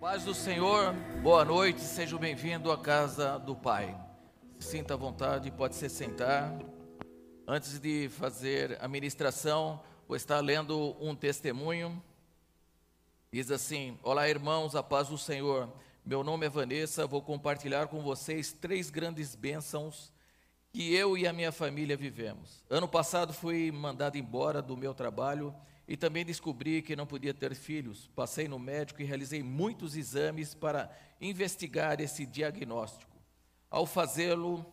Paz do Senhor, boa noite, seja bem-vindo à casa do Pai. Sinta à vontade, pode se sentar. Antes de fazer a ministração, vou estar lendo um testemunho. Diz assim: Olá, irmãos, a paz do Senhor. Meu nome é Vanessa, vou compartilhar com vocês três grandes bênçãos que eu e a minha família vivemos. Ano passado fui mandado embora do meu trabalho e também descobri que não podia ter filhos. Passei no médico e realizei muitos exames para investigar esse diagnóstico. Ao fazê-lo,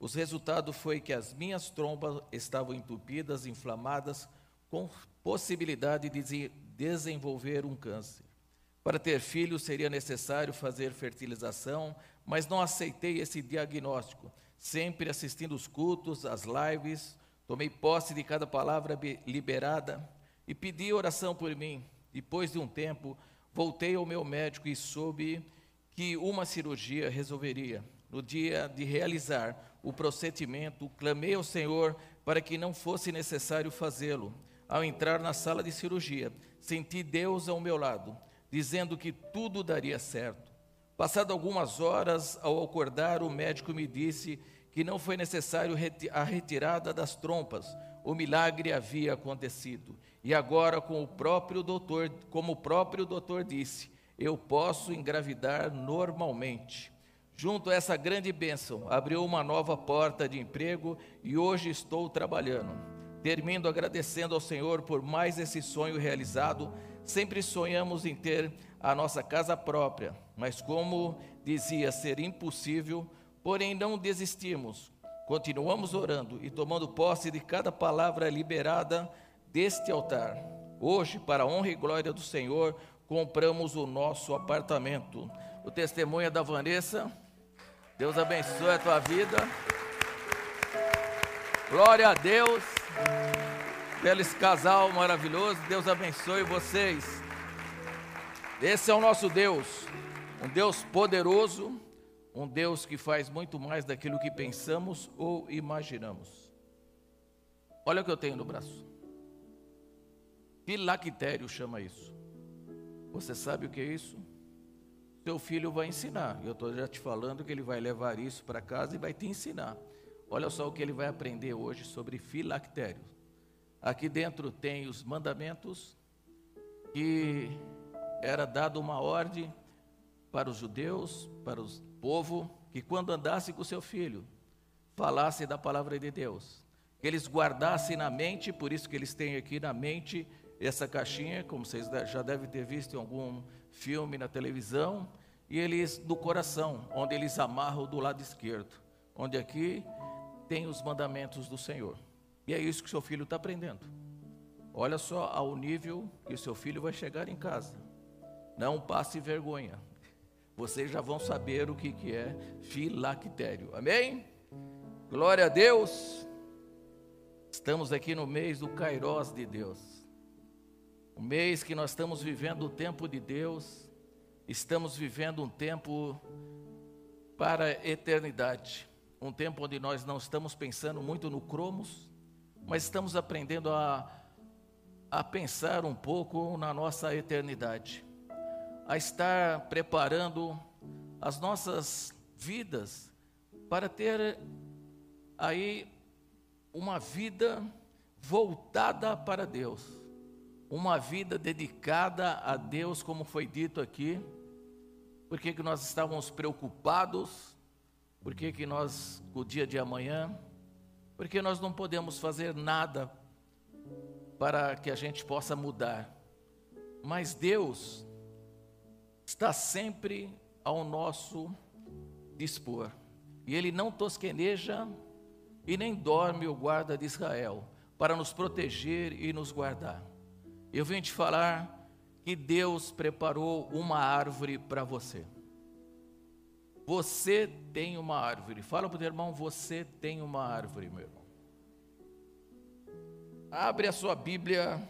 os resultados foi que as minhas trombas estavam entupidas, inflamadas, com possibilidade de desenvolver um câncer. Para ter filhos seria necessário fazer fertilização, mas não aceitei esse diagnóstico. Sempre assistindo os cultos, as lives, tomei posse de cada palavra liberada e pedi oração por mim. Depois de um tempo, voltei ao meu médico e soube que uma cirurgia resolveria. No dia de realizar o procedimento, clamei ao Senhor para que não fosse necessário fazê-lo. Ao entrar na sala de cirurgia, senti Deus ao meu lado, dizendo que tudo daria certo. Passado algumas horas, ao acordar, o médico me disse que não foi necessário a retirada das trompas, o milagre havia acontecido. E agora, com o próprio doutor, como o próprio doutor disse, eu posso engravidar normalmente. Junto a essa grande bênção, abriu uma nova porta de emprego e hoje estou trabalhando. Termino agradecendo ao Senhor por mais esse sonho realizado. Sempre sonhamos em ter a nossa casa própria, mas como dizia ser impossível, porém não desistimos. Continuamos orando e tomando posse de cada palavra liberada deste altar. Hoje, para a honra e glória do Senhor, compramos o nosso apartamento. O testemunho é da Vanessa. Deus abençoe a tua vida. Glória a Deus. Pelo casal maravilhoso. Deus abençoe vocês. Esse é o nosso Deus, um Deus poderoso, um Deus que faz muito mais daquilo que pensamos ou imaginamos. Olha o que eu tenho no braço. Filactério chama isso. Você sabe o que é isso? Seu filho vai ensinar. Eu estou já te falando que ele vai levar isso para casa e vai te ensinar. Olha só o que ele vai aprender hoje sobre filactério. Aqui dentro tem os mandamentos que era dado uma ordem para os judeus, para os povo que quando andasse com seu filho, falasse da palavra de Deus, que eles guardassem na mente, por isso que eles têm aqui na mente essa caixinha, como vocês já devem ter visto em algum filme na televisão, e eles do coração, onde eles amarram do lado esquerdo, onde aqui tem os mandamentos do Senhor. E é isso que seu filho está aprendendo. Olha só ao nível que o seu filho vai chegar em casa. Não passe vergonha vocês já vão saber o que, que é filactério. Amém? Glória a Deus. Estamos aqui no mês do Kairós de Deus. O mês que nós estamos vivendo o tempo de Deus. Estamos vivendo um tempo para a eternidade. Um tempo onde nós não estamos pensando muito no cromos, mas estamos aprendendo a, a pensar um pouco na nossa eternidade a estar preparando as nossas vidas para ter aí uma vida voltada para Deus, uma vida dedicada a Deus, como foi dito aqui. Por que, que nós estávamos preocupados? Por que, que nós, o dia de amanhã? Porque nós não podemos fazer nada para que a gente possa mudar. Mas Deus, está sempre ao nosso dispor. E ele não tosqueneja e nem dorme o guarda de Israel, para nos proteger e nos guardar. Eu vim te falar que Deus preparou uma árvore para você. Você tem uma árvore. Fala para o teu irmão, você tem uma árvore, meu irmão. Abre a sua Bíblia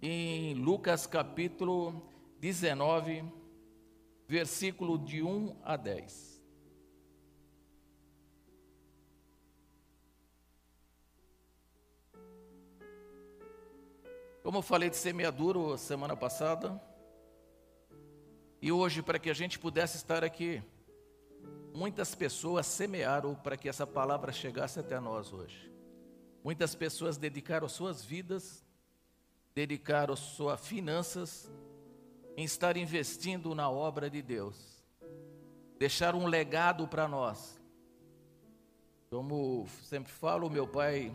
em Lucas capítulo 19, versículo de 1 a 10. Como eu falei de semeaduro semana passada, E hoje, para que a gente pudesse estar aqui, muitas pessoas semearam para que essa palavra chegasse até nós hoje. Muitas pessoas dedicaram suas vidas, dedicaram suas finanças em estar investindo na obra de Deus. Deixaram um legado para nós. Como sempre falo, meu pai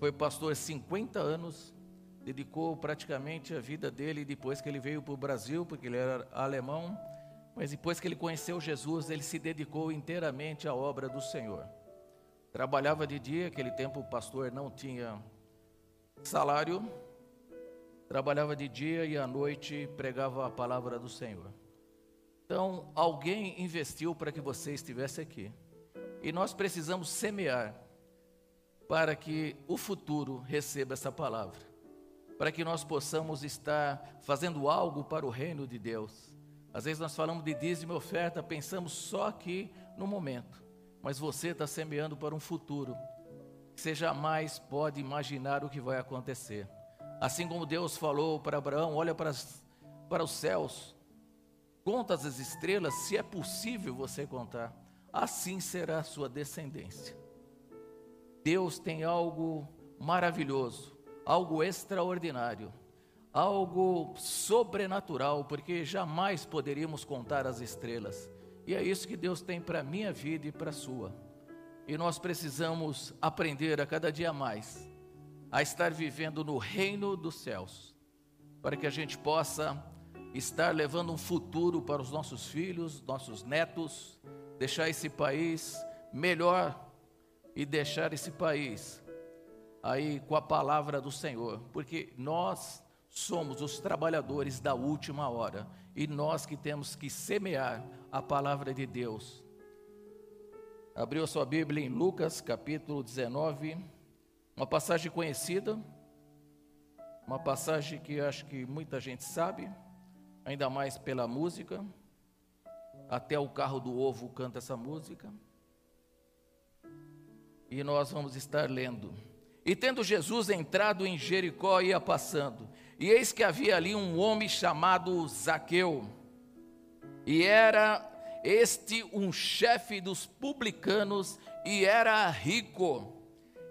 foi pastor 50 anos dedicou praticamente a vida dele depois que ele veio para o Brasil, porque ele era alemão, mas depois que ele conheceu Jesus, ele se dedicou inteiramente à obra do Senhor. Trabalhava de dia, aquele tempo o pastor não tinha salário, trabalhava de dia e à noite pregava a palavra do Senhor. Então, alguém investiu para que você estivesse aqui. E nós precisamos semear para que o futuro receba essa palavra para que nós possamos estar fazendo algo para o reino de Deus. Às vezes nós falamos de dízimo e oferta, pensamos só aqui no momento, mas você está semeando para um futuro. Você jamais pode imaginar o que vai acontecer. Assim como Deus falou para Abraão: olha para, as, para os céus, conta as estrelas, se é possível você contar, assim será a sua descendência. Deus tem algo maravilhoso algo extraordinário, algo sobrenatural, porque jamais poderíamos contar as estrelas. E é isso que Deus tem para a minha vida e para a sua. E nós precisamos aprender a cada dia mais a estar vivendo no reino dos céus, para que a gente possa estar levando um futuro para os nossos filhos, nossos netos, deixar esse país melhor e deixar esse país aí com a palavra do Senhor, porque nós somos os trabalhadores da última hora e nós que temos que semear a palavra de Deus. Abriu sua Bíblia em Lucas capítulo 19, uma passagem conhecida, uma passagem que acho que muita gente sabe, ainda mais pela música. Até o carro do ovo canta essa música. E nós vamos estar lendo e tendo Jesus entrado em Jericó, ia passando. E eis que havia ali um homem chamado Zaqueu. E era este um chefe dos publicanos e era rico.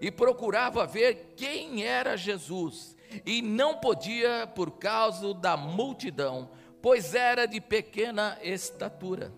E procurava ver quem era Jesus. E não podia por causa da multidão, pois era de pequena estatura.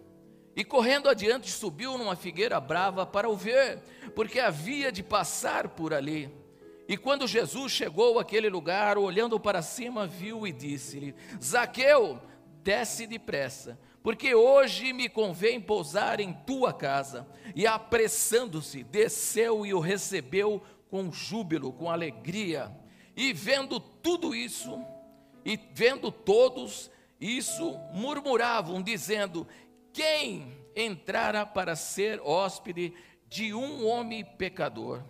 E correndo adiante, subiu numa figueira brava para o ver, porque havia de passar por ali. E quando Jesus chegou àquele lugar, olhando para cima, viu e disse-lhe: Zaqueu, desce depressa, porque hoje me convém pousar em tua casa. E apressando-se, desceu e o recebeu com júbilo, com alegria. E vendo tudo isso, e vendo todos isso, murmuravam, dizendo: Quem entrara para ser hóspede de um homem pecador?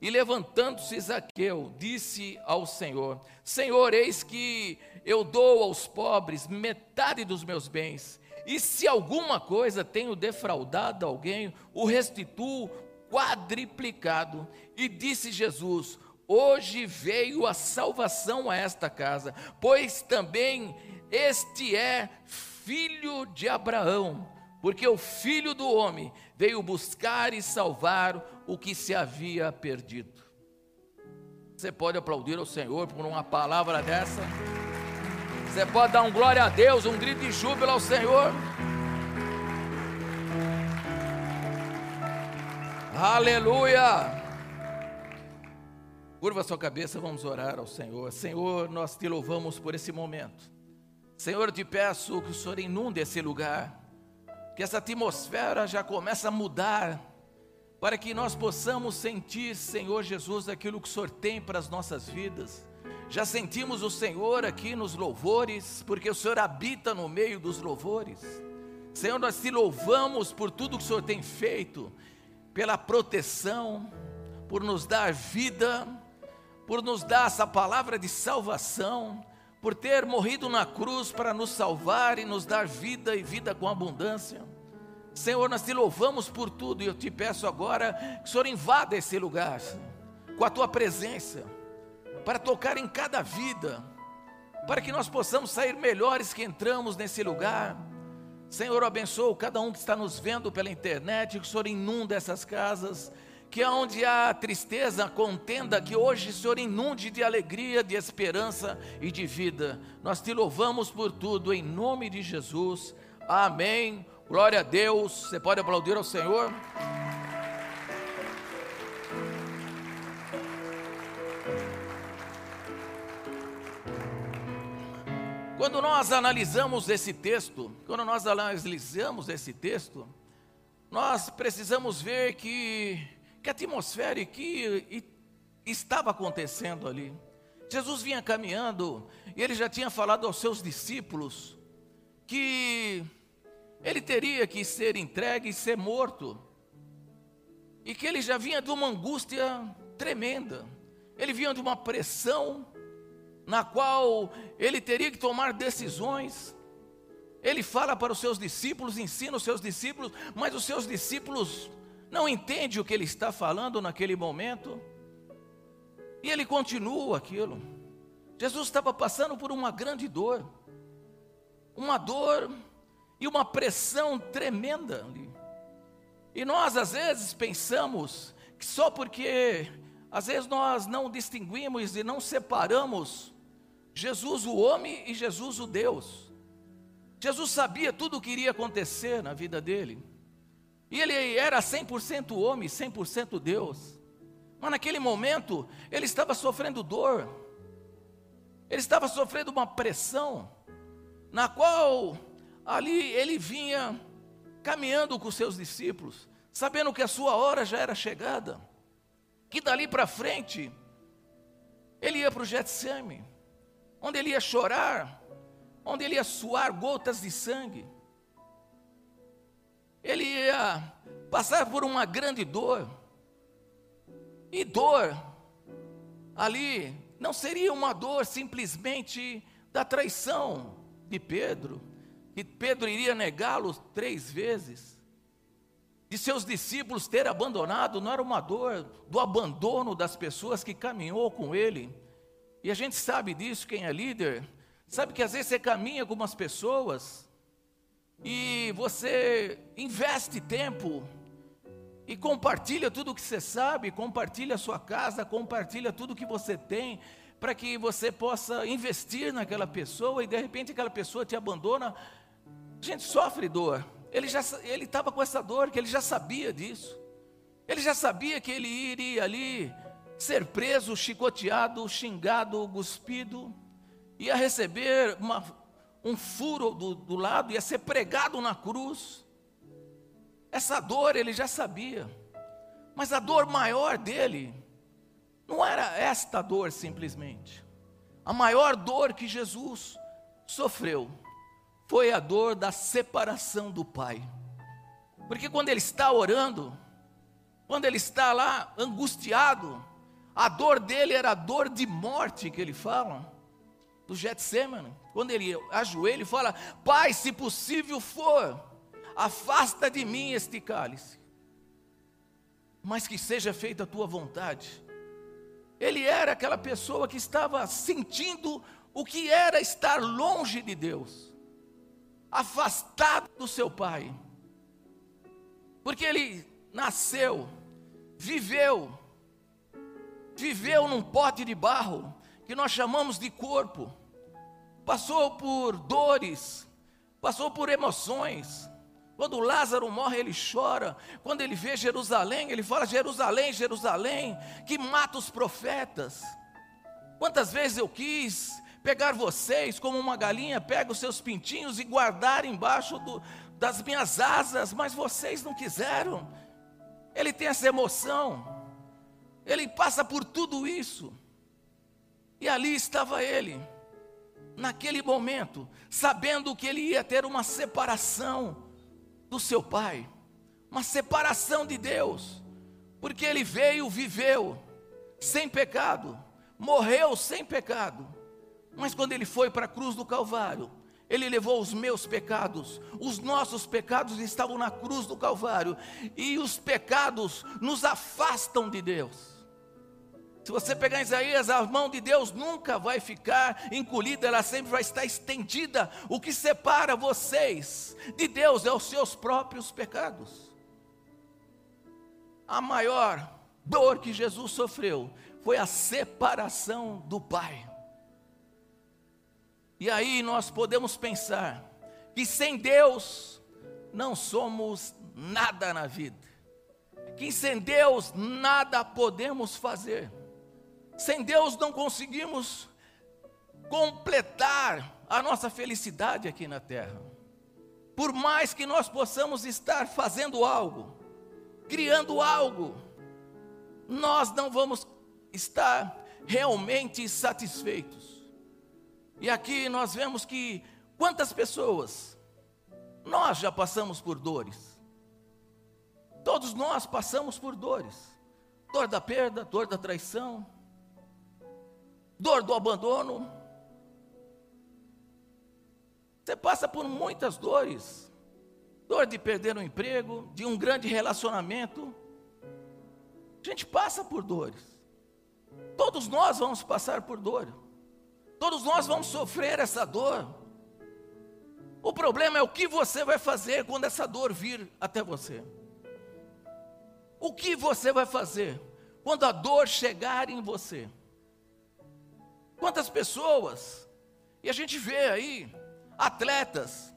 E levantando-se Zaqueu, disse ao Senhor: Senhor, eis que eu dou aos pobres metade dos meus bens, e se alguma coisa tenho defraudado alguém, o restituo quadriplicado. E disse Jesus: Hoje veio a salvação a esta casa, pois também este é filho de Abraão, porque o filho do homem veio buscar e salvar o que se havia perdido. Você pode aplaudir ao Senhor por uma palavra dessa? Você pode dar um glória a Deus, um grito de júbilo ao Senhor? Aleluia! Curva sua cabeça, vamos orar ao Senhor. Senhor, nós te louvamos por esse momento. Senhor, te peço que o Senhor inunde esse lugar, que essa atmosfera já comece a mudar para que nós possamos sentir, Senhor Jesus, aquilo que o Senhor tem para as nossas vidas. Já sentimos o Senhor aqui nos louvores, porque o Senhor habita no meio dos louvores. Senhor, nós te louvamos por tudo que o Senhor tem feito, pela proteção, por nos dar vida, por nos dar essa palavra de salvação, por ter morrido na cruz para nos salvar e nos dar vida e vida com abundância. Senhor, nós te louvamos por tudo e eu te peço agora que o Senhor invada esse lugar com a tua presença, para tocar em cada vida, para que nós possamos sair melhores que entramos nesse lugar, Senhor, abençoa cada um que está nos vendo pela internet, que o Senhor inunda essas casas, que onde há tristeza, contenda, que hoje o Senhor inunde de alegria, de esperança e de vida. Nós te louvamos por tudo, em nome de Jesus. Amém. Glória a Deus. Você pode aplaudir ao Senhor? Quando nós analisamos esse texto, quando nós analisamos esse texto, nós precisamos ver que, que atmosfera que estava acontecendo ali. Jesus vinha caminhando e ele já tinha falado aos seus discípulos que ele teria que ser entregue e ser morto. E que ele já vinha de uma angústia tremenda. Ele vinha de uma pressão na qual ele teria que tomar decisões. Ele fala para os seus discípulos, ensina os seus discípulos, mas os seus discípulos não entendem o que ele está falando naquele momento. E ele continua aquilo. Jesus estava passando por uma grande dor, uma dor e uma pressão tremenda ali. E nós às vezes pensamos que só porque às vezes nós não distinguimos e não separamos Jesus o homem e Jesus o Deus. Jesus sabia tudo o que iria acontecer na vida dele. E ele era 100% homem, 100% Deus. Mas naquele momento, ele estava sofrendo dor. Ele estava sofrendo uma pressão, na qual ali ele vinha caminhando com seus discípulos, sabendo que a sua hora já era chegada, que dali para frente ele ia para o Getsemane onde ele ia chorar, onde ele ia suar gotas de sangue. Ele ia passar por uma grande dor. E dor ali não seria uma dor simplesmente da traição de Pedro, que Pedro iria negá-lo três vezes. De seus discípulos ter abandonado, não era uma dor do abandono das pessoas que caminhou com ele, e a gente sabe disso, quem é líder, sabe que às vezes você caminha com umas pessoas e você investe tempo e compartilha tudo o que você sabe, compartilha a sua casa, compartilha tudo que você tem, para que você possa investir naquela pessoa e de repente aquela pessoa te abandona. Gente sofre dor. Ele já ele estava com essa dor, que ele já sabia disso. Ele já sabia que ele iria ali ser preso, chicoteado, xingado, cuspido, ia receber uma, um furo do, do lado, ia ser pregado na cruz. Essa dor ele já sabia, mas a dor maior dele não era esta dor simplesmente. A maior dor que Jesus sofreu foi a dor da separação do Pai. Porque quando ele está orando, quando ele está lá angustiado, a dor dele era a dor de morte que ele fala, do Getsemane. Quando ele ajoelha e fala: Pai, se possível for, afasta de mim este cálice, mas que seja feita a tua vontade. Ele era aquela pessoa que estava sentindo o que era estar longe de Deus, afastado do seu Pai, porque ele nasceu, viveu, viveu num pote de barro, que nós chamamos de corpo, passou por dores, passou por emoções. Quando Lázaro morre, ele chora. Quando ele vê Jerusalém, ele fala: Jerusalém, Jerusalém, que mata os profetas. Quantas vezes eu quis pegar vocês como uma galinha pega os seus pintinhos e guardar embaixo do, das minhas asas, mas vocês não quiseram. Ele tem essa emoção. Ele passa por tudo isso. E ali estava ele, naquele momento, sabendo que ele ia ter uma separação do seu pai, uma separação de Deus, porque ele veio, viveu sem pecado, morreu sem pecado. Mas quando ele foi para a cruz do Calvário, ele levou os meus pecados, os nossos pecados estavam na cruz do Calvário, e os pecados nos afastam de Deus. Se você pegar Isaías, a mão de Deus nunca vai ficar encolhida, ela sempre vai estar estendida. O que separa vocês de Deus é os seus próprios pecados. A maior dor que Jesus sofreu foi a separação do Pai. E aí nós podemos pensar que sem Deus não somos nada na vida, que sem Deus nada podemos fazer. Sem Deus não conseguimos completar a nossa felicidade aqui na terra. Por mais que nós possamos estar fazendo algo, criando algo, nós não vamos estar realmente satisfeitos. E aqui nós vemos que quantas pessoas nós já passamos por dores. Todos nós passamos por dores. Dor da perda, dor da traição, dor do abandono. Você passa por muitas dores. Dor de perder um emprego, de um grande relacionamento. A gente passa por dores. Todos nós vamos passar por dor. Todos nós vamos sofrer essa dor. O problema é o que você vai fazer quando essa dor vir até você. O que você vai fazer quando a dor chegar em você? Quantas pessoas, e a gente vê aí, atletas,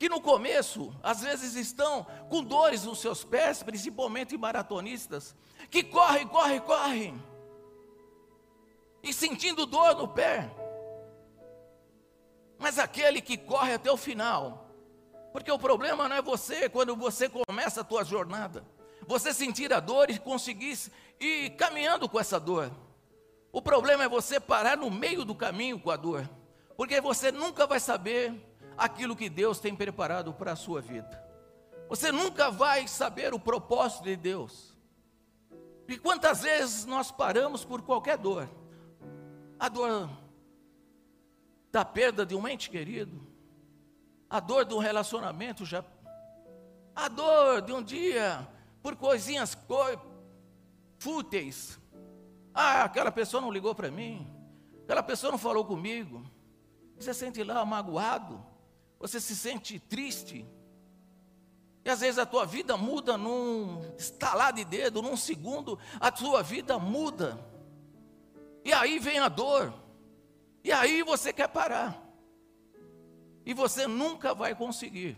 que no começo, às vezes estão com dores nos seus pés, principalmente maratonistas, que correm, correm, correm, e sentindo dor no pé. Mas aquele que corre até o final, porque o problema não é você, quando você começa a tua jornada, você sentir a dor e conseguir ir caminhando com essa dor. O problema é você parar no meio do caminho com a dor, porque você nunca vai saber aquilo que Deus tem preparado para a sua vida. Você nunca vai saber o propósito de Deus. E quantas vezes nós paramos por qualquer dor? A dor da perda de um ente querido, a dor de um relacionamento já, a dor de um dia por coisinhas fúteis, ah, aquela pessoa não ligou para mim, aquela pessoa não falou comigo. Você sente lá magoado, você se sente triste. E às vezes a tua vida muda num estalar de dedo, num segundo, a tua vida muda. E aí vem a dor. E aí você quer parar. E você nunca vai conseguir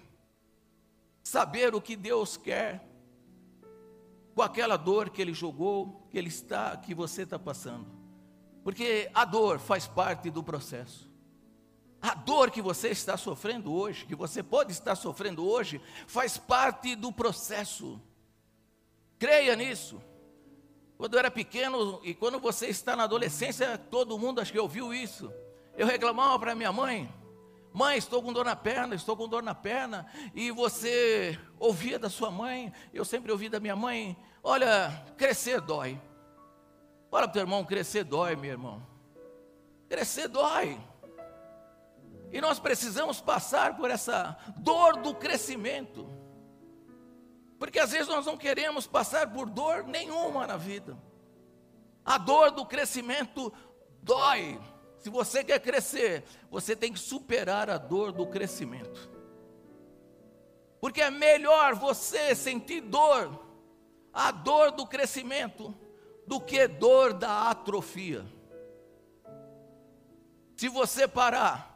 saber o que Deus quer com aquela dor que ele jogou, que ele está, que você está passando. Porque a dor faz parte do processo. A dor que você está sofrendo hoje, que você pode estar sofrendo hoje, faz parte do processo. Creia nisso. Quando eu era pequeno e quando você está na adolescência, todo mundo acho que ouviu isso. Eu reclamava para minha mãe: Mãe, estou com dor na perna, estou com dor na perna. E você ouvia da sua mãe, eu sempre ouvi da minha mãe: Olha, crescer dói. Fala para o teu irmão: crescer dói, meu irmão. Crescer dói. E nós precisamos passar por essa dor do crescimento. Porque às vezes nós não queremos passar por dor nenhuma na vida. A dor do crescimento dói. Se você quer crescer, você tem que superar a dor do crescimento. Porque é melhor você sentir dor, a dor do crescimento, do que dor da atrofia. Se você parar,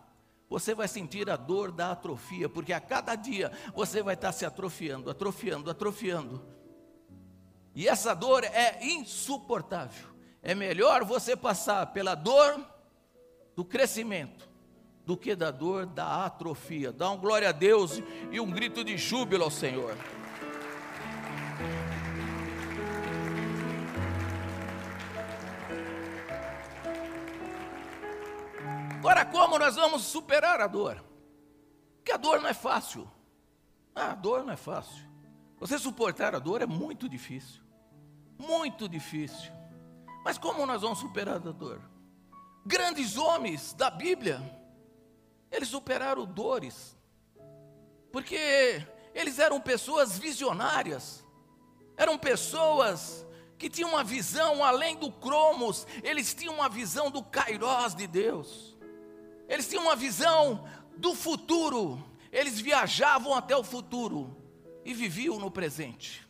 você vai sentir a dor da atrofia, porque a cada dia você vai estar se atrofiando, atrofiando, atrofiando. E essa dor é insuportável. É melhor você passar pela dor do crescimento do que da dor da atrofia. Dá um glória a Deus e um grito de júbilo ao Senhor. Agora, como nós vamos superar a dor? Porque a dor não é fácil. Ah, a dor não é fácil. Você suportar a dor é muito difícil. Muito difícil. Mas como nós vamos superar a dor? grandes homens da Bíblia, eles superaram dores, porque eles eram pessoas visionárias, eram pessoas que tinham uma visão além do cromos, eles tinham uma visão do kairós de Deus. Eles tinham uma visão do futuro. Eles viajavam até o futuro e viviam no presente.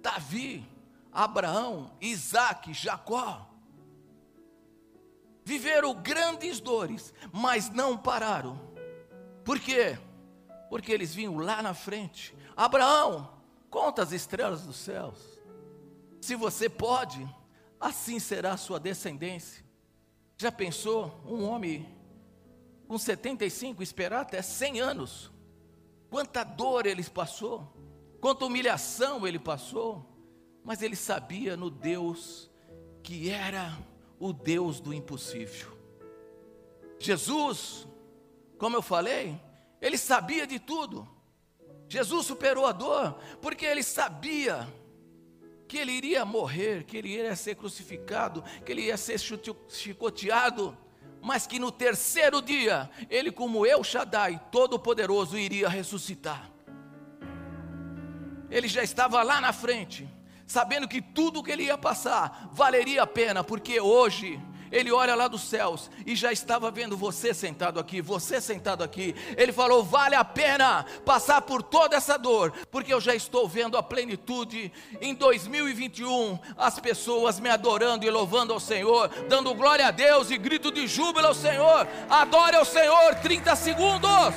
Davi, Abraão, Isaac, Jacó viveram grandes dores, mas não pararam. Por quê? Porque eles vinham lá na frente. Abraão, conta as estrelas dos céus. Se você pode, assim será a sua descendência. Já pensou um homem com 75 esperar até 100 anos? Quanta dor ele passou, quanta humilhação ele passou, mas ele sabia no Deus que era o Deus do impossível. Jesus, como eu falei, ele sabia de tudo. Jesus superou a dor, porque ele sabia que ele iria morrer, que ele iria ser crucificado, que ele ia ser chicoteado, mas que no terceiro dia, ele, como eu, Shaddai, todo-poderoso, iria ressuscitar. Ele já estava lá na frente, sabendo que tudo que ele ia passar valeria a pena, porque hoje ele olha lá dos céus e já estava vendo você sentado aqui, você sentado aqui. Ele falou: vale a pena passar por toda essa dor, porque eu já estou vendo a plenitude em 2021, as pessoas me adorando e louvando ao Senhor, dando glória a Deus e grito de júbilo ao Senhor. Adore ao Senhor, 30 segundos.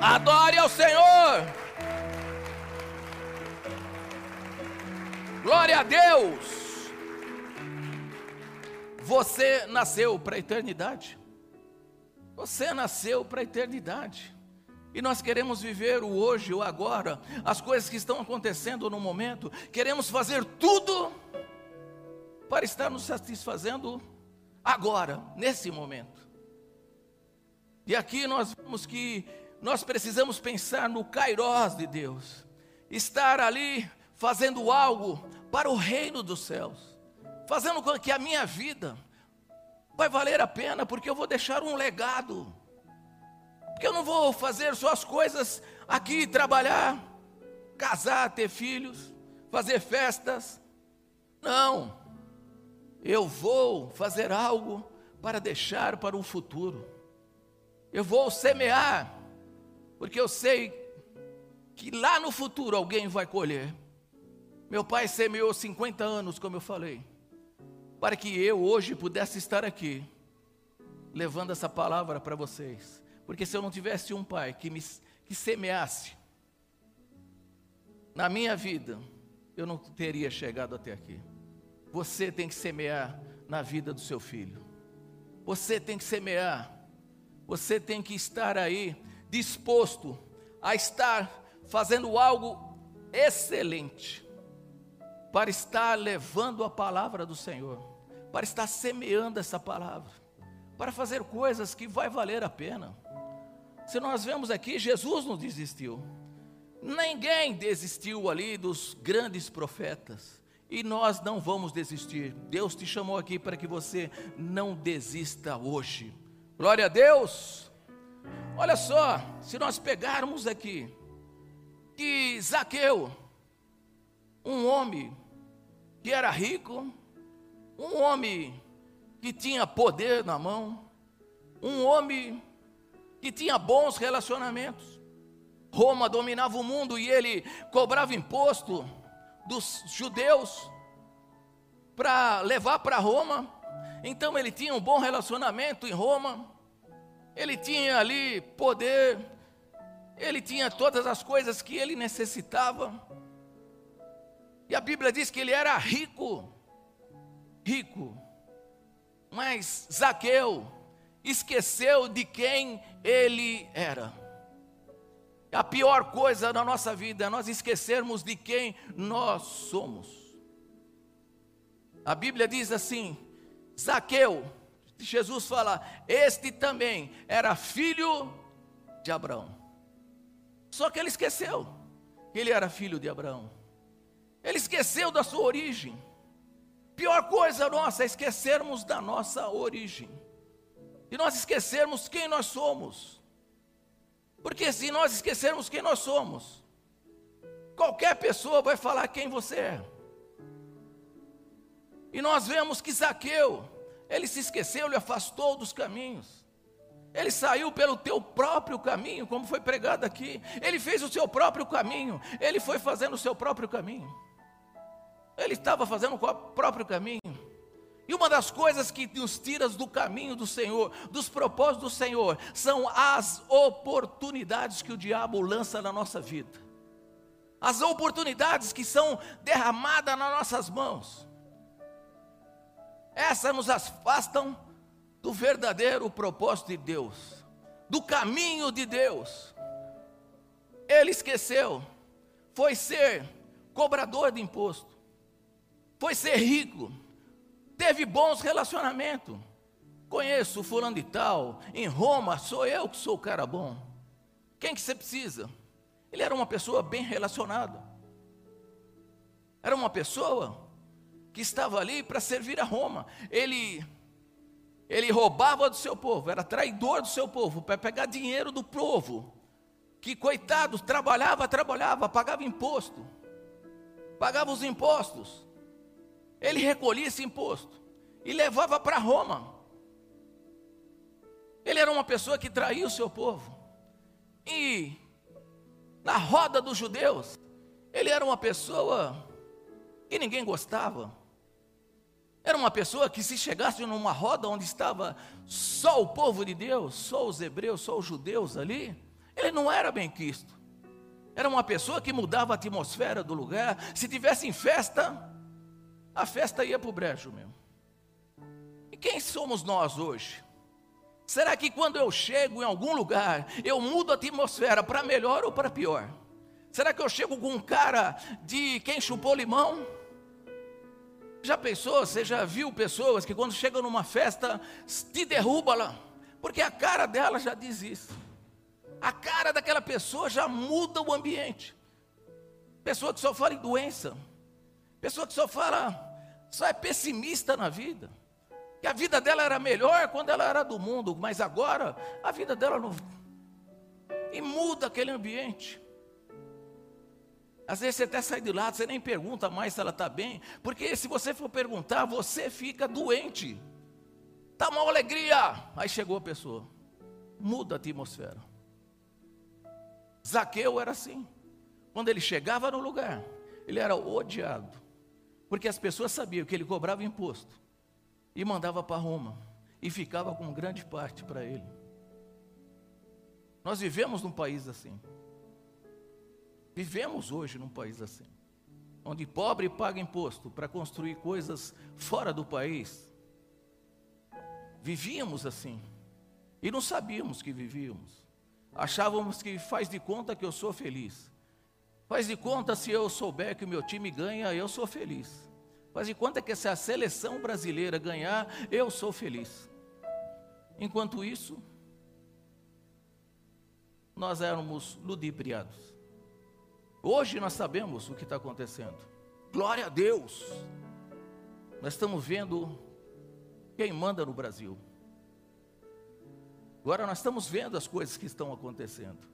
Adore ao Senhor. Glória a Deus! Você nasceu para a eternidade. Você nasceu para a eternidade. E nós queremos viver o hoje, o agora, as coisas que estão acontecendo no momento. Queremos fazer tudo para estar nos satisfazendo agora, nesse momento. E aqui nós vemos que nós precisamos pensar no Kairós de Deus. Estar ali fazendo algo para o reino dos céus, fazendo com que a minha vida vai valer a pena, porque eu vou deixar um legado. Porque eu não vou fazer só as coisas aqui, trabalhar, casar, ter filhos, fazer festas. Não. Eu vou fazer algo para deixar para o futuro. Eu vou semear, porque eu sei que lá no futuro alguém vai colher. Meu pai semeou 50 anos, como eu falei, para que eu hoje pudesse estar aqui, levando essa palavra para vocês. Porque se eu não tivesse um pai que me que semeasse na minha vida, eu não teria chegado até aqui. Você tem que semear na vida do seu filho. Você tem que semear. Você tem que estar aí disposto a estar fazendo algo excelente para estar levando a palavra do Senhor, para estar semeando essa palavra, para fazer coisas que vai valer a pena. Se nós vemos aqui, Jesus não desistiu. Ninguém desistiu ali dos grandes profetas. E nós não vamos desistir. Deus te chamou aqui para que você não desista hoje. Glória a Deus. Olha só, se nós pegarmos aqui que Zaqueu, um homem que era rico, um homem que tinha poder na mão, um homem que tinha bons relacionamentos. Roma dominava o mundo e ele cobrava imposto dos judeus para levar para Roma. Então ele tinha um bom relacionamento em Roma. Ele tinha ali poder, ele tinha todas as coisas que ele necessitava. E a Bíblia diz que ele era rico, rico. Mas Zaqueu esqueceu de quem ele era. A pior coisa na nossa vida é nós esquecermos de quem nós somos. A Bíblia diz assim: Zaqueu, Jesus fala, este também era filho de Abraão. Só que ele esqueceu que ele era filho de Abraão. Ele esqueceu da sua origem. Pior coisa nossa é esquecermos da nossa origem. E nós esquecermos quem nós somos. Porque se nós esquecermos quem nós somos, qualquer pessoa vai falar quem você é. E nós vemos que Zaqueu, ele se esqueceu, ele afastou dos caminhos. Ele saiu pelo teu próprio caminho, como foi pregado aqui. Ele fez o seu próprio caminho. Ele foi fazendo o seu próprio caminho. Ele estava fazendo o próprio caminho. E uma das coisas que nos tira do caminho do Senhor, dos propósitos do Senhor, são as oportunidades que o diabo lança na nossa vida. As oportunidades que são derramadas nas nossas mãos. Essas nos afastam do verdadeiro propósito de Deus, do caminho de Deus. Ele esqueceu, foi ser cobrador de imposto, foi ser rico, teve bons relacionamentos. Conheço o fulano de tal, em Roma sou eu que sou o cara bom. Quem que você precisa? Ele era uma pessoa bem relacionada. Era uma pessoa que estava ali para servir a Roma. Ele ele roubava do seu povo, era traidor do seu povo, para pegar dinheiro do povo. Que coitado, trabalhava, trabalhava, pagava imposto. Pagava os impostos. Ele recolhia esse imposto e levava para Roma. Ele era uma pessoa que traía o seu povo. E na roda dos judeus, ele era uma pessoa que ninguém gostava. Era uma pessoa que, se chegasse numa roda onde estava só o povo de Deus, só os hebreus, só os judeus ali, ele não era bem quisto. Era uma pessoa que mudava a atmosfera do lugar. Se tivesse em festa, a festa ia para o brejo mesmo. E quem somos nós hoje? Será que quando eu chego em algum lugar, eu mudo a atmosfera para melhor ou para pior? Será que eu chego com um cara de quem chupou limão? Já pensou? Você já viu pessoas que quando chegam numa festa te derruba lá? Porque a cara dela já diz isso. A cara daquela pessoa já muda o ambiente. Pessoa que só fala em doença. Pessoa que só fala, só é pessimista na vida. Que a vida dela era melhor quando ela era do mundo, mas agora a vida dela não. E muda aquele ambiente. Às vezes você até sai de lado, você nem pergunta mais se ela está bem, porque se você for perguntar, você fica doente. Está uma alegria. Aí chegou a pessoa, muda a atmosfera. Zaqueu era assim. Quando ele chegava no lugar, ele era odiado, porque as pessoas sabiam que ele cobrava imposto e mandava para Roma e ficava com grande parte para ele. Nós vivemos num país assim. Vivemos hoje num país assim, onde pobre paga imposto para construir coisas fora do país. Vivíamos assim e não sabíamos que vivíamos. Achávamos que faz de conta que eu sou feliz. Faz de conta se eu souber que o meu time ganha, eu sou feliz. Faz de conta que se a seleção brasileira ganhar, eu sou feliz. Enquanto isso, nós éramos ludibriados. Hoje nós sabemos o que está acontecendo. Glória a Deus. Nós estamos vendo quem manda no Brasil. Agora nós estamos vendo as coisas que estão acontecendo.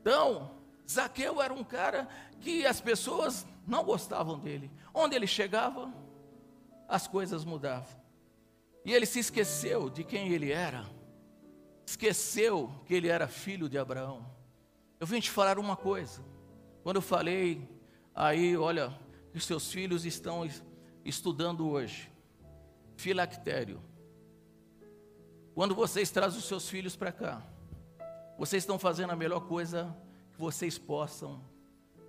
Então, Zaqueu era um cara que as pessoas não gostavam dele. Onde ele chegava, as coisas mudavam. E ele se esqueceu de quem ele era. Esqueceu que ele era filho de Abraão. Eu vim te falar uma coisa. Quando eu falei, aí, olha, os seus filhos estão estudando hoje. Filactério. Quando vocês trazem os seus filhos para cá, vocês estão fazendo a melhor coisa que vocês possam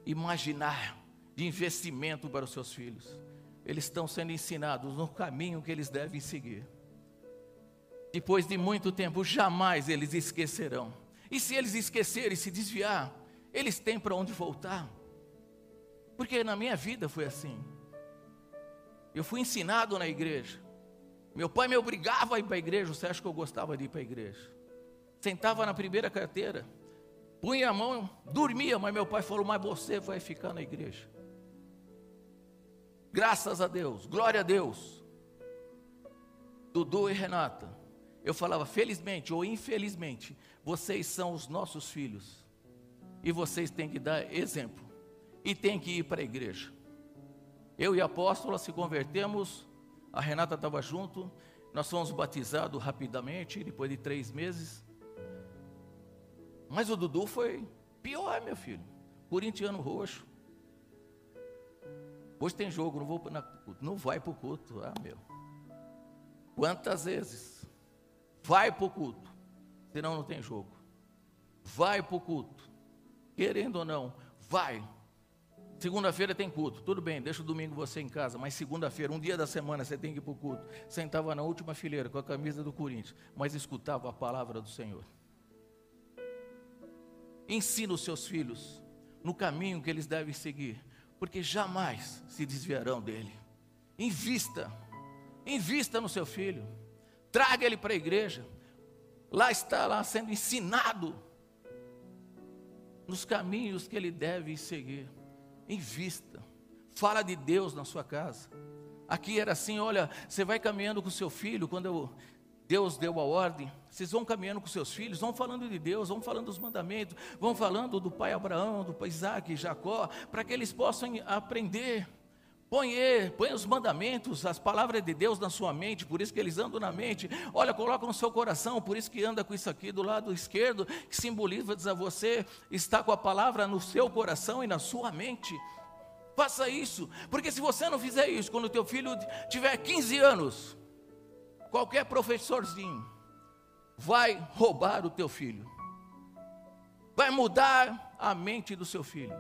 imaginar de investimento para os seus filhos. Eles estão sendo ensinados no caminho que eles devem seguir. Depois de muito tempo, jamais eles esquecerão. E se eles esquecerem e se desviar, eles têm para onde voltar. Porque na minha vida foi assim. Eu fui ensinado na igreja. Meu pai me obrigava a ir para a igreja. Você acha que eu gostava de ir para a igreja? Sentava na primeira carteira, punha a mão, dormia, mas meu pai falou: Mas você vai ficar na igreja. Graças a Deus, glória a Deus. Dudu e Renata, Eu falava, felizmente ou infelizmente, vocês são os nossos filhos. E vocês têm que dar exemplo. E têm que ir para a igreja. Eu e a apóstola se convertemos, a Renata estava junto, nós fomos batizados rapidamente, depois de três meses. Mas o Dudu foi pior, meu filho. Corintiano roxo. Hoje tem jogo, não, vou, não vai para o culto. Ah, meu. Quantas vezes? Vai para o culto, senão não tem jogo. Vai para o culto, querendo ou não, vai. Segunda-feira tem culto, tudo bem, deixa o domingo você em casa, mas segunda-feira, um dia da semana, você tem que ir para o culto. Sentava na última fileira com a camisa do Corinthians, mas escutava a palavra do Senhor. Ensina os seus filhos no caminho que eles devem seguir, porque jamais se desviarão dele. Invista, invista no seu filho, traga ele para a igreja. Lá está lá sendo ensinado nos caminhos que ele deve seguir. Invista. Fala de Deus na sua casa. Aqui era assim, olha, você vai caminhando com seu filho, quando eu, Deus deu a ordem, vocês vão caminhando com seus filhos, vão falando de Deus, vão falando dos mandamentos, vão falando do pai Abraão, do pai Isaac, Jacó, para que eles possam aprender. Põe, põe os mandamentos, as palavras de Deus na sua mente, por isso que eles andam na mente. Olha, coloca no seu coração, por isso que anda com isso aqui do lado esquerdo, que simboliza a você está com a palavra no seu coração e na sua mente. Faça isso, porque se você não fizer isso, quando o teu filho tiver 15 anos, qualquer professorzinho vai roubar o teu filho, vai mudar a mente do seu filho,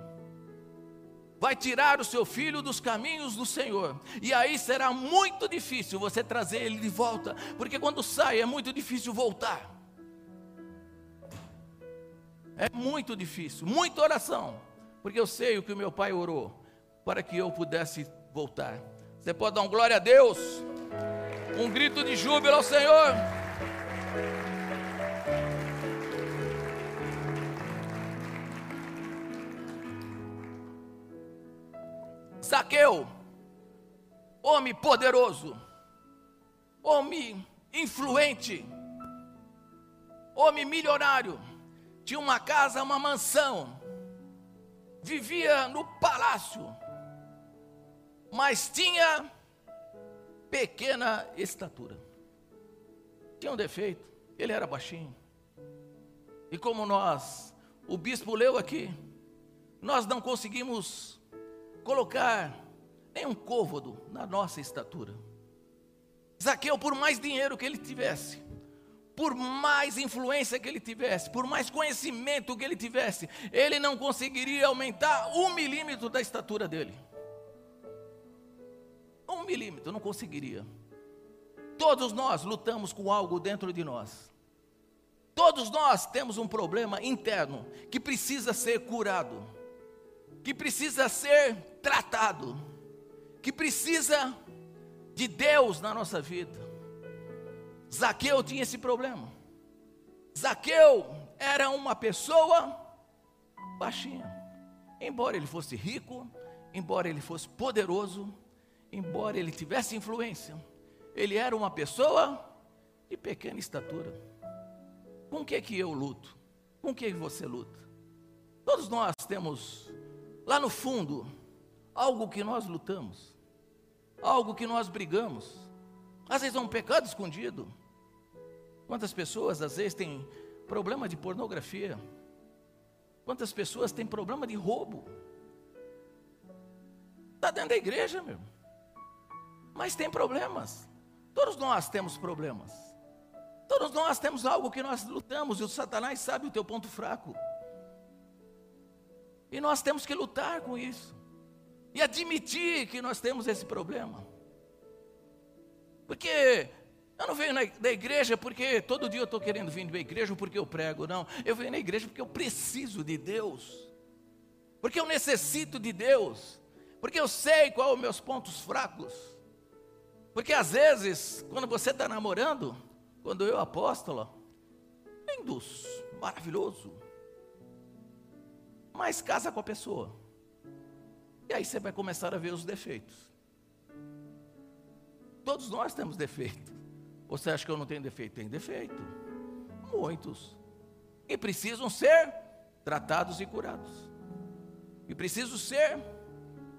vai tirar o seu filho dos caminhos do Senhor, e aí será muito difícil você trazer ele de volta, porque quando sai é muito difícil voltar. É muito difícil, muita oração, porque eu sei o que o meu pai orou para que eu pudesse voltar. Você pode dar um glória a Deus, um grito de júbilo ao Senhor. Zaqueu, homem poderoso, homem influente, homem milionário, tinha uma casa, uma mansão, vivia no palácio, mas tinha pequena estatura. Tinha um defeito, ele era baixinho. E como nós, o bispo leu aqui, nós não conseguimos colocar nem um côvado na nossa estatura. Zaqueu, por mais dinheiro que ele tivesse, por mais influência que ele tivesse, por mais conhecimento que ele tivesse, ele não conseguiria aumentar um milímetro da estatura dele. Um milímetro, não conseguiria. Todos nós lutamos com algo dentro de nós. Todos nós temos um problema interno que precisa ser curado que precisa ser tratado, que precisa de Deus na nossa vida. Zaqueu tinha esse problema. Zaqueu era uma pessoa baixinha. Embora ele fosse rico, embora ele fosse poderoso, embora ele tivesse influência, ele era uma pessoa de pequena estatura. Com o que que eu luto? Com o que você luta? Todos nós temos lá no fundo, algo que nós lutamos, algo que nós brigamos. Às vezes é um pecado escondido. Quantas pessoas às vezes têm problema de pornografia? Quantas pessoas têm problema de roubo? Está dentro da igreja, meu. Mas tem problemas. Todos nós temos problemas. Todos nós temos algo que nós lutamos e o Satanás sabe o teu ponto fraco. E nós temos que lutar com isso. E admitir que nós temos esse problema. Porque eu não venho da igreja porque todo dia eu estou querendo vir da igreja porque eu prego, não. Eu venho na igreja porque eu preciso de Deus. Porque eu necessito de Deus. Porque eu sei quais os meus pontos fracos. Porque às vezes, quando você está namorando, quando eu apóstolo, lindos, maravilhoso mas casa com a pessoa. E aí você vai começar a ver os defeitos. Todos nós temos defeitos. Você acha que eu não tenho defeito? Tem defeito. Muitos. E precisam ser tratados e curados. E preciso ser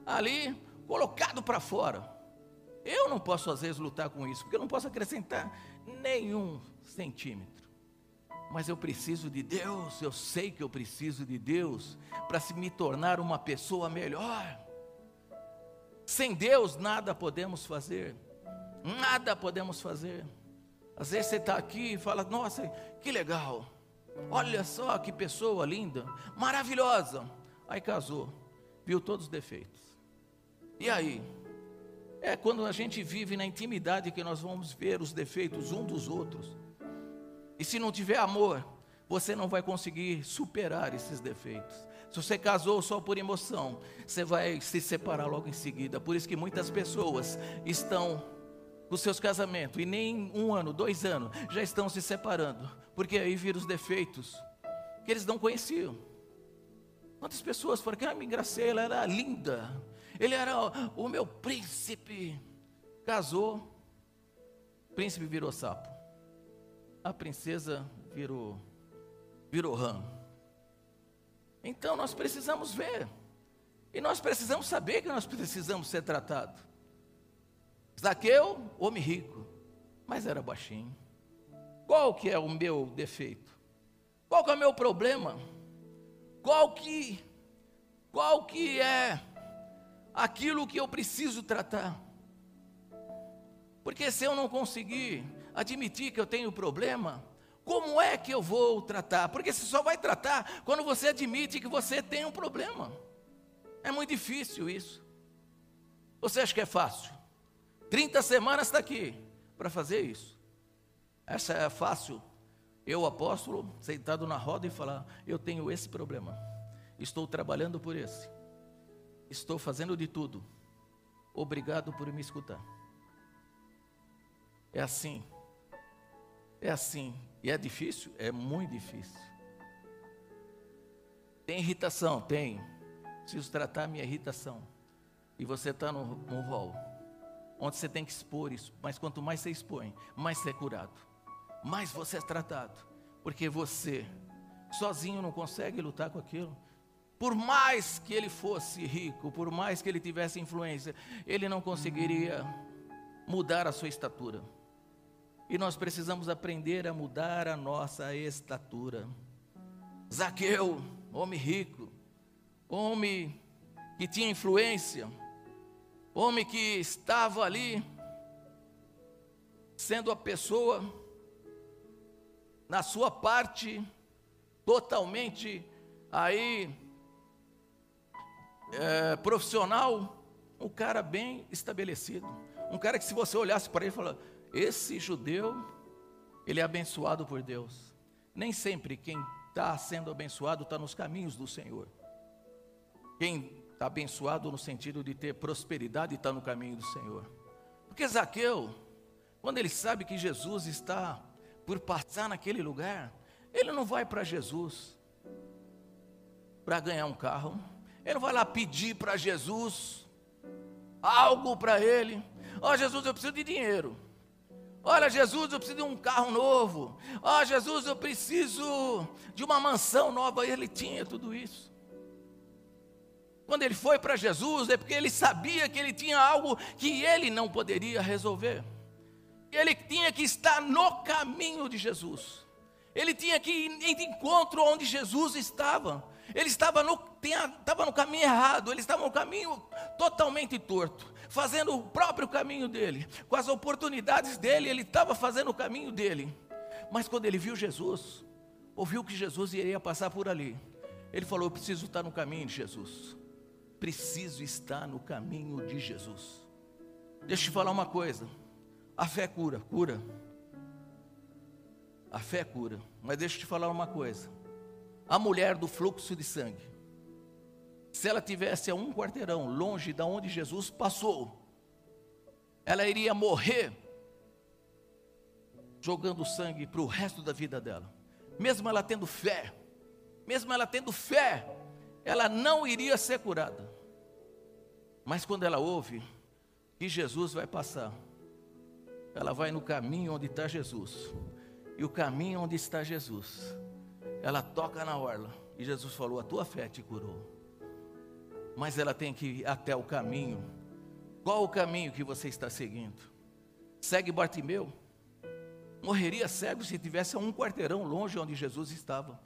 ali colocado para fora. Eu não posso às vezes lutar com isso, porque eu não posso acrescentar nenhum centímetro. Mas eu preciso de Deus, eu sei que eu preciso de Deus para se me tornar uma pessoa melhor. Sem Deus nada podemos fazer. Nada podemos fazer. Às vezes você está aqui e fala, nossa, que legal. Olha só que pessoa linda, maravilhosa. Aí casou, viu todos os defeitos. E aí? É quando a gente vive na intimidade que nós vamos ver os defeitos um dos outros. E se não tiver amor, você não vai conseguir superar esses defeitos. Se você casou só por emoção, você vai se separar logo em seguida. Por isso que muitas pessoas estão com seus casamentos e nem um ano, dois anos já estão se separando, porque aí viram os defeitos que eles não conheciam. Quantas pessoas falaram que a minha Graciela era linda, ele era o, meu príncipe. Casou, príncipe virou sapo, a princesa virou, virou rã. Então nós precisamos ver, e nós precisamos saber que nós precisamos ser tratados. Zaqueu, homem rico, mas era baixinho. Qual que é o meu defeito? Qual que é o meu problema? Qual que qual que é aquilo que eu preciso tratar? Porque se eu não conseguir admitir que eu tenho problema, como é que eu vou tratar? Porque você só vai tratar quando você admite que você tem um problema. É muito difícil isso. Você acha que é fácil? 30 semanas está aqui para fazer isso. Essa é fácil. Eu, apóstolo, sentado na roda e falar: Eu tenho esse problema. Estou trabalhando por esse. Estou fazendo de tudo. Obrigado por me escutar. É assim. É assim. E é difícil? É muito difícil. Tem irritação? Tem. Preciso tratar minha irritação. E você está no, no rol onde você tem que expor isso. Mas quanto mais você expõe, mais você é curado, mais você é tratado, porque você sozinho não consegue lutar com aquilo. Por mais que ele fosse rico, por mais que ele tivesse influência, ele não conseguiria mudar a sua estatura. E nós precisamos aprender a mudar a nossa estatura. Zaqueu, homem rico, homem que tinha influência, homem que estava ali, sendo a pessoa, na sua parte, totalmente aí, é, profissional, um cara bem estabelecido, um cara que se você olhasse para ele e esse judeu, ele é abençoado por Deus. Nem sempre quem está sendo abençoado está nos caminhos do Senhor. Quem está abençoado no sentido de ter prosperidade está no caminho do Senhor. Porque Zaqueu, quando ele sabe que Jesus está por passar naquele lugar, ele não vai para Jesus para ganhar um carro, ele não vai lá pedir para Jesus algo para ele. Ó oh, Jesus, eu preciso de dinheiro. Olha, Jesus, eu preciso de um carro novo. Ó, oh, Jesus, eu preciso de uma mansão nova. Ele tinha tudo isso. Quando ele foi para Jesus, é porque ele sabia que ele tinha algo que ele não poderia resolver. Ele tinha que estar no caminho de Jesus. Ele tinha que ir em encontro onde Jesus estava. Ele estava no, tinha, estava no caminho errado, ele estava no caminho totalmente torto, fazendo o próprio caminho dele, com as oportunidades dele, ele estava fazendo o caminho dele. Mas quando ele viu Jesus, ouviu que Jesus iria passar por ali, ele falou: Eu preciso estar no caminho de Jesus preciso estar no caminho de Jesus. Deixa eu te falar uma coisa: a fé cura, cura. A fé cura, mas deixa eu te falar uma coisa: a mulher do fluxo de sangue, se ela tivesse a um quarteirão longe da onde Jesus passou, ela iria morrer jogando sangue para o resto da vida dela, mesmo ela tendo fé, mesmo ela tendo fé, ela não iria ser curada. Mas quando ela ouve que Jesus vai passar, ela vai no caminho onde está Jesus. E o caminho onde está Jesus, ela toca na orla. E Jesus falou: A tua fé te curou. Mas ela tem que ir até o caminho. Qual o caminho que você está seguindo? Segue Bartimeu. Morreria cego se tivesse um quarteirão longe onde Jesus estava.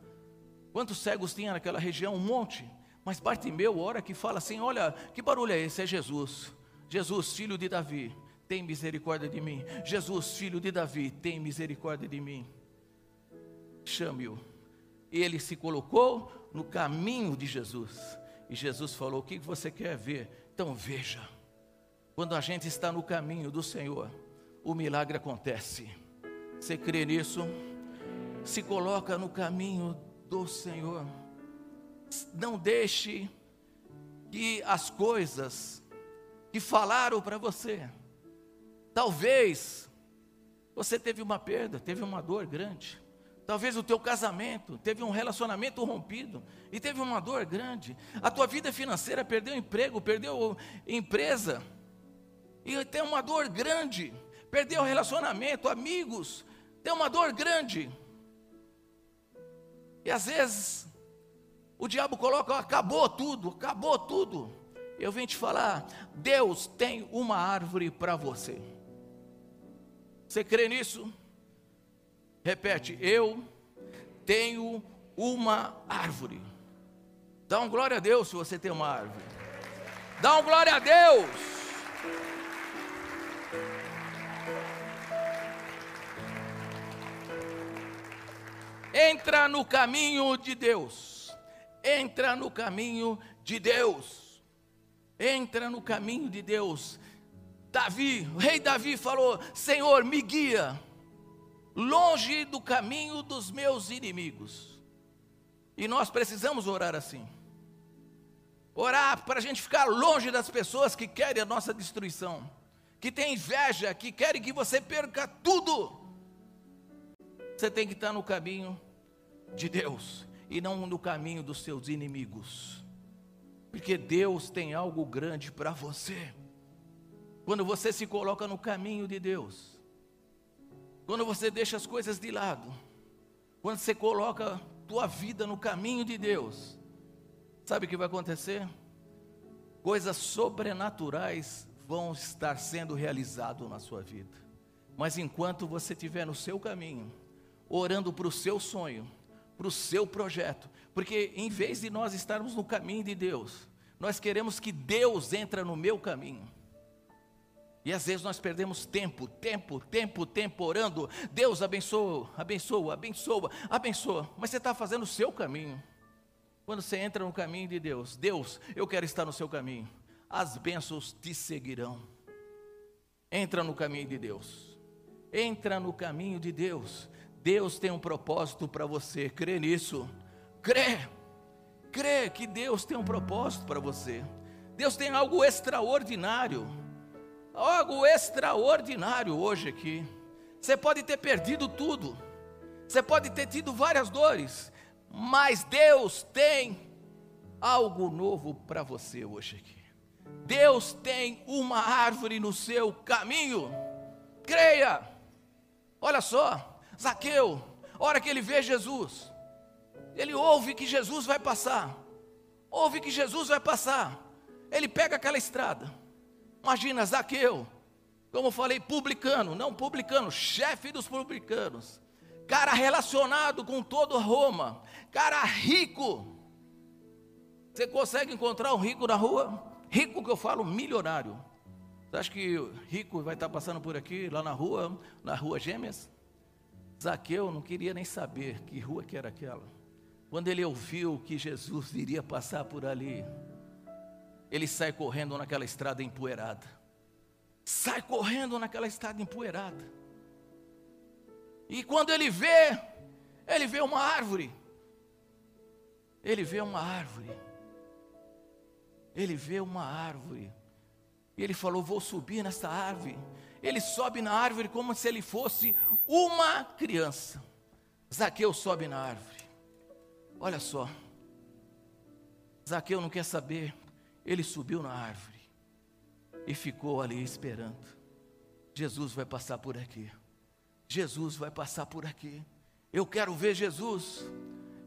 Quantos cegos tinha naquela região? Um monte. Mas Bartimeu, hora que fala assim: Olha, que barulho é esse? É Jesus. Jesus, filho de Davi, tem misericórdia de mim. Jesus, filho de Davi, tem misericórdia de mim. Chame-o. Ele se colocou no caminho de Jesus. E Jesus falou: O que você quer ver? Então veja. Quando a gente está no caminho do Senhor, o milagre acontece. Você crê nisso? Se coloca no caminho do Senhor. Não deixe que as coisas que falaram para você, talvez você teve uma perda, teve uma dor grande. Talvez o teu casamento teve um relacionamento rompido e teve uma dor grande. A tua vida financeira perdeu emprego, perdeu empresa e tem uma dor grande. Perdeu relacionamento, amigos, tem uma dor grande. E às vezes o diabo coloca, acabou tudo, acabou tudo. Eu vim te falar, Deus tem uma árvore para você. Você crê nisso? Repete, eu tenho uma árvore. Dá um glória a Deus se você tem uma árvore. Dá um glória a Deus. Entra no caminho de Deus. Entra no caminho de Deus. Entra no caminho de Deus. Davi, o rei Davi falou: Senhor, me guia longe do caminho dos meus inimigos. E nós precisamos orar assim. Orar para a gente ficar longe das pessoas que querem a nossa destruição, que têm inveja, que querem que você perca tudo. Você tem que estar no caminho de Deus e não no caminho dos seus inimigos, porque Deus tem algo grande para você. Quando você se coloca no caminho de Deus, quando você deixa as coisas de lado, quando você coloca tua vida no caminho de Deus, sabe o que vai acontecer? Coisas sobrenaturais vão estar sendo realizadas na sua vida. Mas enquanto você estiver no seu caminho, orando para o seu sonho, para o seu projeto, porque em vez de nós estarmos no caminho de Deus, nós queremos que Deus entre no meu caminho. E às vezes nós perdemos tempo, tempo, tempo, tempo orando. Deus abençoa, abençoa, abençoa, abençoa. Mas você está fazendo o seu caminho. Quando você entra no caminho de Deus, Deus, eu quero estar no seu caminho. As bênçãos te seguirão. Entra no caminho de Deus. Entra no caminho de Deus. Deus tem um propósito para você. Crê nisso. Crê. Crê que Deus tem um propósito para você. Deus tem algo extraordinário algo extraordinário hoje aqui. Você pode ter perdido tudo, você pode ter tido várias dores, mas Deus tem algo novo para você hoje aqui. Deus tem uma árvore no seu caminho. Creia. Olha só, Zaqueu, hora que ele vê Jesus, ele ouve que Jesus vai passar. Ouve que Jesus vai passar. Ele pega aquela estrada Imagina Zaqueu, como falei, publicano, não publicano, chefe dos publicanos, cara relacionado com todo Roma, cara rico. Você consegue encontrar um rico na rua? Rico que eu falo, milionário. Você acha que rico vai estar passando por aqui, lá na rua, na rua Gêmeas? Zaqueu não queria nem saber que rua que era aquela. Quando ele ouviu que Jesus iria passar por ali, ele sai correndo naquela estrada empoeirada. Sai correndo naquela estrada empoeirada. E quando ele vê, ele vê uma árvore. Ele vê uma árvore. Ele vê uma árvore. E ele falou: Vou subir nessa árvore. Ele sobe na árvore como se ele fosse uma criança. Zaqueu sobe na árvore. Olha só. Zaqueu não quer saber ele subiu na árvore e ficou ali esperando. Jesus vai passar por aqui. Jesus vai passar por aqui. Eu quero ver Jesus.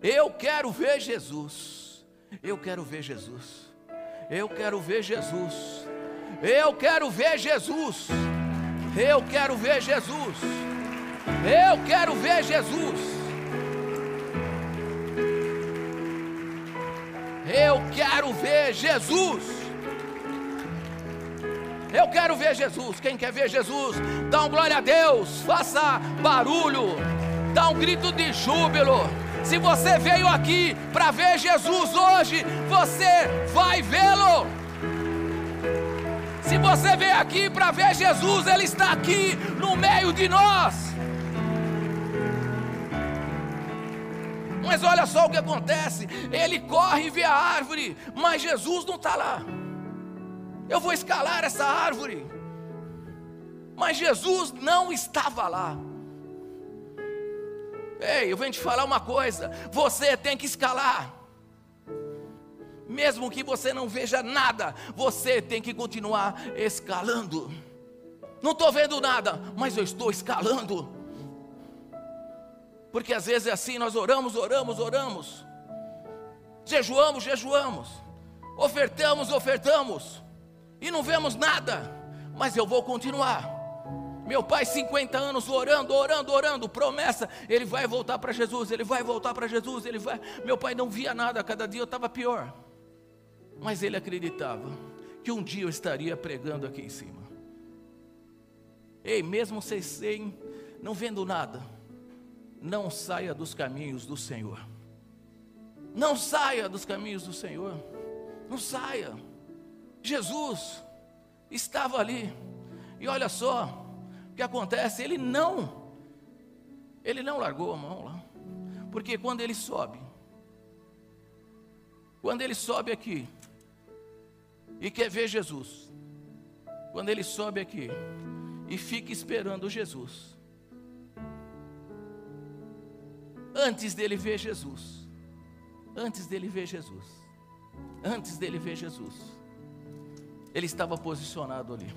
Eu quero ver Jesus. Eu quero ver Jesus. Eu quero ver Jesus. Eu quero ver Jesus. Eu quero ver Jesus. Eu quero ver Jesus. Eu quero ver Jesus. Eu quero ver Jesus. Quem quer ver Jesus, dá um glória a Deus, faça barulho, dá um grito de júbilo. Se você veio aqui para ver Jesus hoje, você vai vê-lo. Se você veio aqui para ver Jesus, Ele está aqui no meio de nós. Mas olha só o que acontece: ele corre e vê a árvore, mas Jesus não está lá. Eu vou escalar essa árvore. Mas Jesus não estava lá. Ei, eu venho te falar uma coisa: você tem que escalar. Mesmo que você não veja nada, você tem que continuar escalando. Não estou vendo nada, mas eu estou escalando. Porque às vezes é assim: nós oramos, oramos, oramos, jejuamos, jejuamos, ofertamos, ofertamos e não vemos nada, mas eu vou continuar. Meu pai, 50 anos orando, orando, orando, promessa, ele vai voltar para Jesus, ele vai voltar para Jesus, ele vai. Meu pai não via nada, cada dia eu estava pior. Mas ele acreditava que um dia eu estaria pregando aqui em cima. Ei, mesmo sem, sem não vendo nada, não saia dos caminhos do Senhor. Não saia dos caminhos do Senhor. Não saia. Jesus estava ali. E olha só o que acontece, ele não ele não largou a mão lá. Porque quando ele sobe, quando ele sobe aqui e quer ver Jesus, quando ele sobe aqui e fica esperando Jesus, antes dele ver Jesus, antes dele ver Jesus, antes dele ver Jesus, ele estava posicionado ali.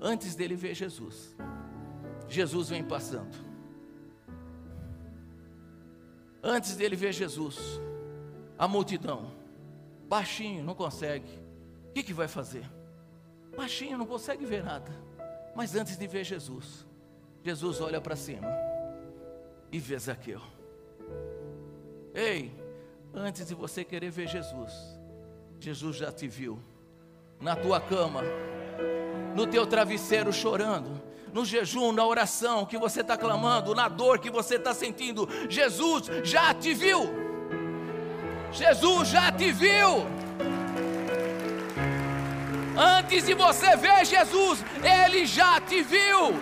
Antes dele ver Jesus, Jesus vem passando. Antes dele ver Jesus, a multidão, baixinho, não consegue. O que, que vai fazer? Baixinho, não consegue ver nada. Mas antes de ver Jesus, Jesus olha para cima e vê Zaqueu. Ei, antes de você querer ver Jesus, Jesus já te viu na tua cama, no teu travesseiro chorando, no jejum, na oração que você está clamando, na dor que você está sentindo, Jesus já te viu. Jesus já te viu. Antes de você ver Jesus, Ele já te viu.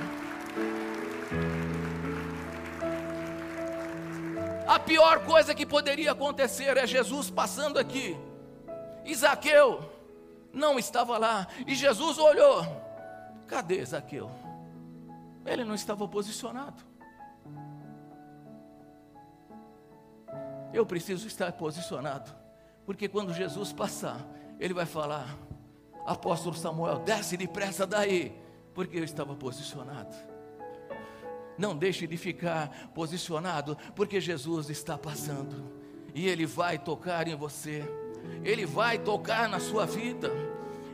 A pior coisa que poderia acontecer é Jesus passando aqui. Isaqueu, não estava lá. E Jesus olhou: cadê Zaqueu? Ele não estava posicionado. Eu preciso estar posicionado, porque quando Jesus passar, ele vai falar: Apóstolo Samuel, desce depressa daí, porque eu estava posicionado. Não deixe de ficar posicionado, porque Jesus está passando e ele vai tocar em você. Ele vai tocar na sua vida.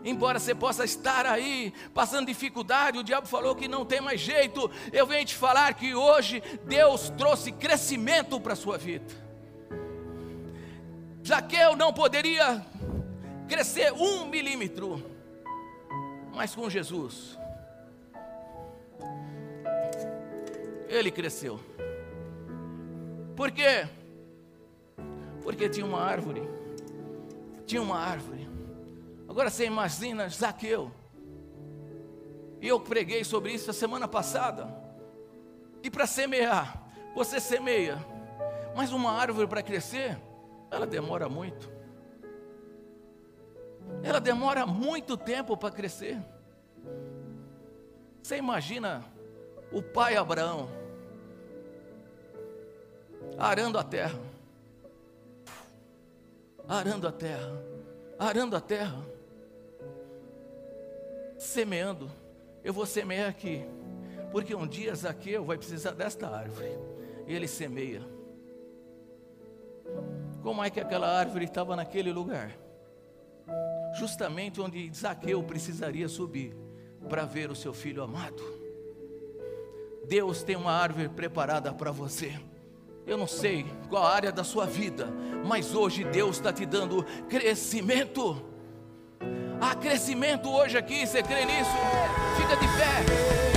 Embora você possa estar aí passando dificuldade, o diabo falou que não tem mais jeito. Eu venho te falar que hoje Deus trouxe crescimento para a sua vida. Zaqueu não poderia crescer um milímetro, mas com Jesus, ele cresceu. Por quê? Porque tinha uma árvore tinha uma árvore. Agora você imagina Zaqueu. E eu preguei sobre isso a semana passada. E para semear, você semeia. Mas uma árvore para crescer, ela demora muito. Ela demora muito tempo para crescer. Você imagina o pai Abraão arando a terra arando a terra, arando a terra, semeando. Eu vou semear aqui, porque um dia Zaqueu vai precisar desta árvore. E ele semeia. Como é que aquela árvore estava naquele lugar? Justamente onde Zaqueu precisaria subir para ver o seu filho amado. Deus tem uma árvore preparada para você. Eu não sei qual área da sua vida, mas hoje Deus está te dando crescimento. Há crescimento hoje aqui, você crê nisso? Fica de pé.